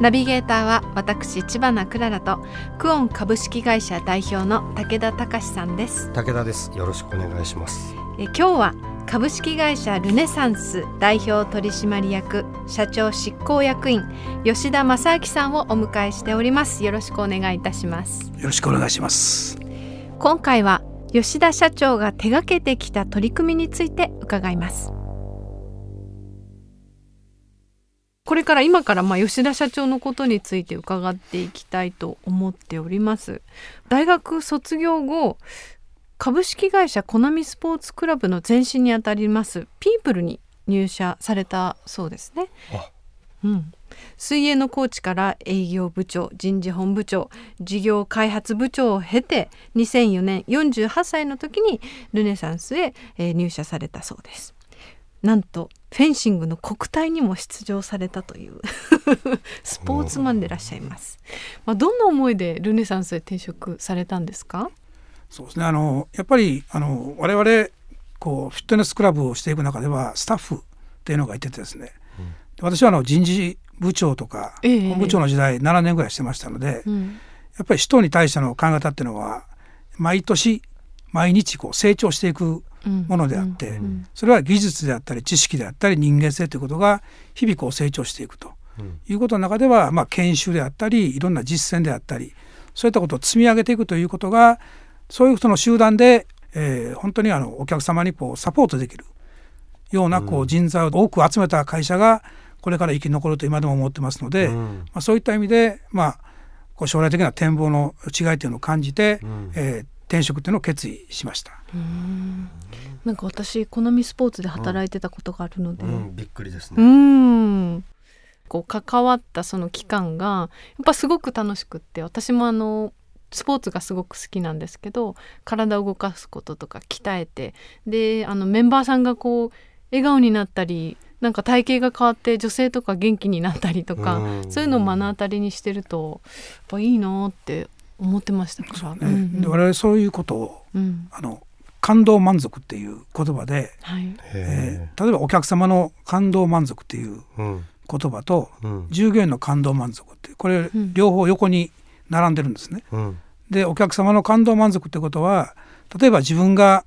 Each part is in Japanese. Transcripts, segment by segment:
ナビゲーターは私千葉なクララとクオン株式会社代表の武田隆さんです。武田です。よろしくお願いします。え今日は株式会社ルネサンス代表取締役社長執行役員吉田正明さんをお迎えしております。よろしくお願いいたします。よろしくお願いします。今回は吉田社長が手掛けてきた取り組みについて伺いますこれから今からまあ吉田社長のことについて伺っていきたいと思っております。大学卒業後株式会社コナミスポーツクラブの前身にあたりますピープルに入社されたそうですね。あ。うん、水泳のコーチから営業部長人事本部長事業開発部長を経て2004年48歳の時にルネサンスへ、えー入社されたそうですなんとフェンシングの国体にも出場されたという。スポーツマンでいらっしゃいます、まあ、どんな思いでルネサンスへ転職されたんですか？そうですね。あのやっぱりあの我々こうフィットネスクラブをしていく中ではスタッフっていうのがいててですね。私はあの人事部長とかええ。本部長の時代7年ぐらいしてましたので、うん。やっぱり人に対しての考え方っていうのは毎年毎日こう成長していくうんものであって、うんそれは技術であったり知識であったり人間性ということが日々こう成長していくと。うん。いうことの中では、まあ、研修であったりいろんな実践であったりそういったことを積み上げていくということがそういう人の集団で、えー本当にあのお客様にこうサポートできるようなこう人材を多く集めた会社がこれから生き残ると今でも思ってますので、うん。まあ、そういった意味で、まあ、こう将来的な展望の違いというのを感じて、うん。えー転職というのを決意しました。うんなんか私コナミスポーツで働いてたことがあるので、うんびっくりですうね。んこう関わったその期間がやっぱすごく楽しくって私もあのスポーツがすごく好きなんですけど体を動かすこととか鍛えてであのメンバーさんがこう笑顔になったりなんか体型が変わって女性とか元気になったりとか、うんそういうのを目の当たりにしてるとやっぱいいなって思ってましたから。ねうんうん。で我々そういうことをうん。あの感動満足っていう言葉で、はい。え。へー例えばお客様の感動満足っていう言葉とうん。従業員の感動満足っていうこれうん。両方横に並んでるんですね。うん。でお客様の感動満足ってことは例えば自分が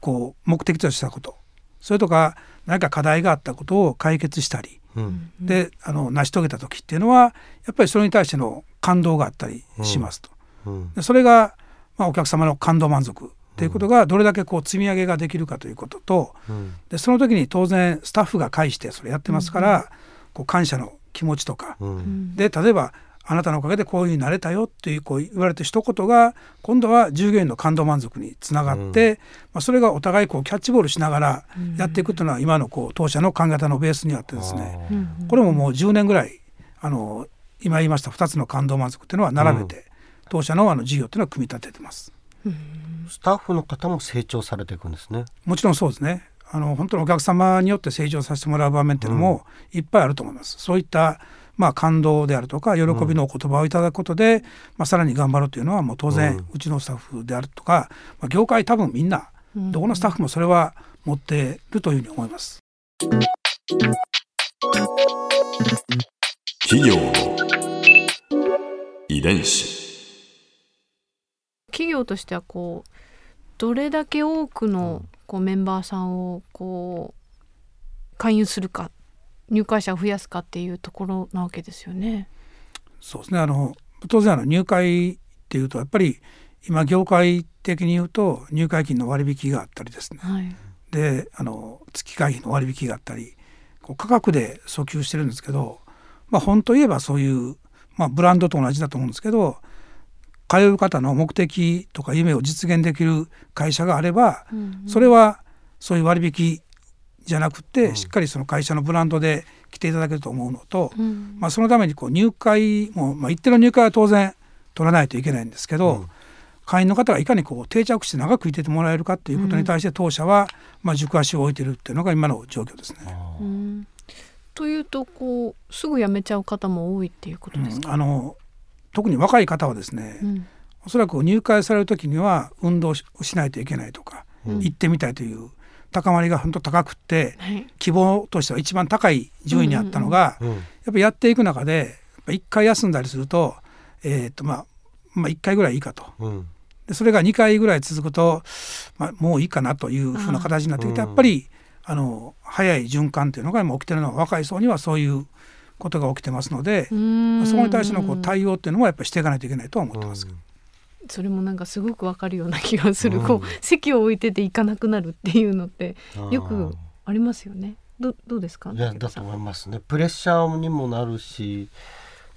こう目的としたことそれとか何か課題があったことを解決したりうん。であの成し遂げた時っていうのはやっぱりそれに対しての感動があったりしますと。うん。でそれが、まあ、お客様の感動満足っていうことがどれだけこう積み上げができるかということとうん。でその時に当然スタッフが介してそれやってますから、こう感謝の気持ちとか、うん。で例えばあなたのおかげでこういうふうになれたよっていうこう言われた一言が今度は従業員の感動満足につながって、まあ、それがお互いこうキャッチボールしながらやっていくというのは今のこう当社の考え方のベースにあってですねこれももう10年ぐらいあの今言いました2つの感動満足っていうのは並べて、当社のあの事業っていうのは組み立ててます。スタッフの方も成長されていくんですね。もちろんそうですね。あの本当にお客様によって成長させてもらう場面っていうのもいっぱいあると思います。そういったまあ感動であるとか喜びのお言葉をいただくことで、まあさらに頑張ろうというのはもう当然うんうちのスタッフであるとか、まあ業界多分みんなどこのスタッフもそれは持っているというふうに思います。企業の遺伝子企業としてはこうどれだけ多くのこうメンバーさんをこう勧誘するか入会者を増やすかっていうところなわけですよね。そうですね。あの当然あの入会っていうとやっぱり今業界的に言うと入会金の割引があったりですね。はい。であの月会費の割引があったりこう価格で訴求してるんですけど、まあ、本当言えばそういう、まあ、ブランドと同じだと思うんですけど通う方の目的とか夢を実現できる会社があればそれはそういう割引じゃなくて、しっかりその会社のブランドで来ていただけると思うのと、うん。まあ、そのためにこう入会も、まあ、一定の入会は当然取らないといけないんですけど、うん。会員の方がいかにこう定着して長くいててもらえるかということに対して当社は、まあ、軸足を置いているっていうのが今の状況ですね。うん。というとこうすぐ辞めちゃう方も多いっていうことですか、うん。あの特に若い方はですね、うん。おそらく入会される時には運動ししないといけないとか、うん。行ってみたいという高まりが本当高くってはい。希望としては一番高い順位にあったのが、うんやっぱりやっていく中でやっぱ1回休んだりすると,、えーとまあ、まあ1回ぐらいいいかと。うん。でそれが2回ぐらい続くと、まあ、もういいかなというふうな形になってきてうん。やっぱりあの早い循環というのが今起きてるのは若い層にはそういうことが起きてますので、うん。そこに対してのこう対応っていうのはやっぱりしていかないといけないとは思ってます。それもなんかすごくわかるような気がする、うん。こう席を置いてて行かなくなるっていうのってうん。よくありますよね。どどうですか？いやだと思いますね。プレッシャーにもなるし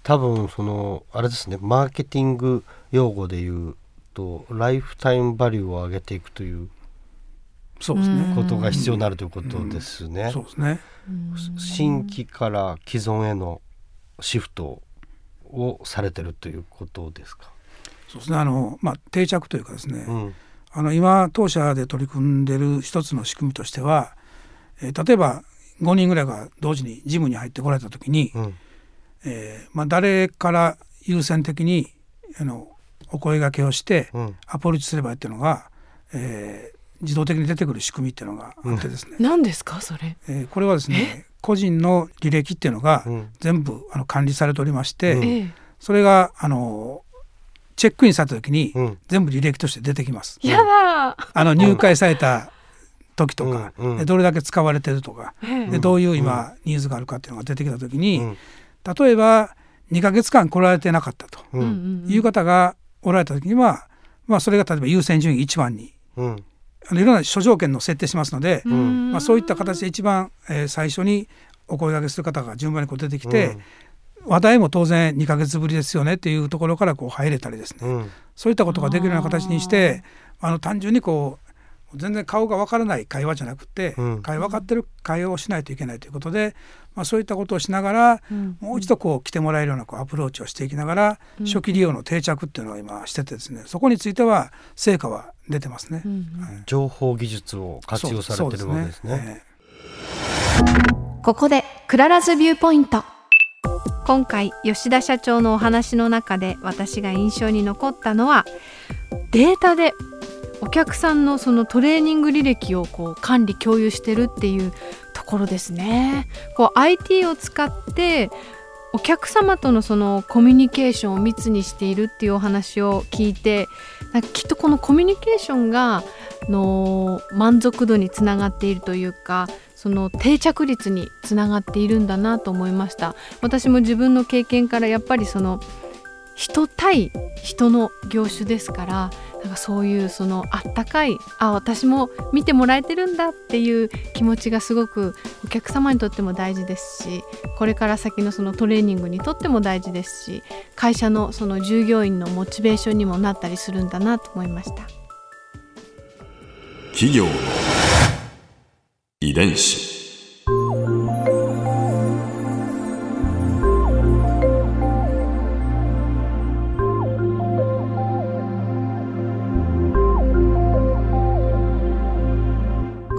多分そのあれですねマーケティング用語で言うとライフタイムバリューを上げていくというそうですね、ことが必要になるということですね。そうですね。うん新規から既存へのシフトをされてるということですか？そうですね。あの、まあ、定着というかですね、うん。あの今当社で取り組んでる一つの仕組みとしては、えー例えば5人ぐらいが同時にジムに入ってこられた時に、うん。えーまあ、誰から優先的にあのお声掛けをしてうん。アプローチすればいいっていうのが、えー自動的に出てくる仕組みっていうのがあってですね、何ですかそれ？えーこれはですね個人の履歴っていうのがうん。全部あの管理されておりまして、それがあのチェックインされた時にうん。全部履歴として出てきます。やだあの入会された時とか、うどれだけ使われてるとか、ええ。でどういう今ニーズがあるかっていうのが出てきた時に、うん。例えば2ヶ月間来られてなかったとうん。うんいう方がおられた時には、まあ、それが例えば優先順位1番にうんあのいろんな諸条件の設定しますので、うん。まあ、そういった形で一番、えー最初にお声掛けする方が順番にこう出てきて、話題も当然2ヶ月ぶりですよねっていうところからこう入れたりですね、うん。そういったことができるような形にしてあの単純にこう全然顔がわからない会話じゃなくて、うん。会話分かってる会話をしないといけないということで、まあ、そういったことをしながらうん。もう一度こう来てもらえるようなこうアプローチをしていきながら、うん。初期利用の定着っていうのを今しててですねそこについては成果は出てますね。うんはい。情報技術を活用されてるわけですそうね。ここでクララズビューポイント。今回吉田社長のお話の中で私が印象に残ったのはデータでお客さんのそのトレーニング履歴をこう管理共有してるっていうところですね。こう IT を使ってお客様とのそのコミュニケーションを密にしているっていうお話を聞いてなんかきっとこのコミュニケーションがあの満足度につながっているというかその定着率につながっているんだなと思いました私も自分の経験からやっぱりその人対人の業種ですからなんかそういうそのあったかいあ私も見てもらえてるんだっていう気持ちがすごくお客様にとっても大事ですしこれから先のそのトレーニングにとっても大事ですし会社のその従業員のモチベーションにもなったりするんだなと思いました。企業遺伝子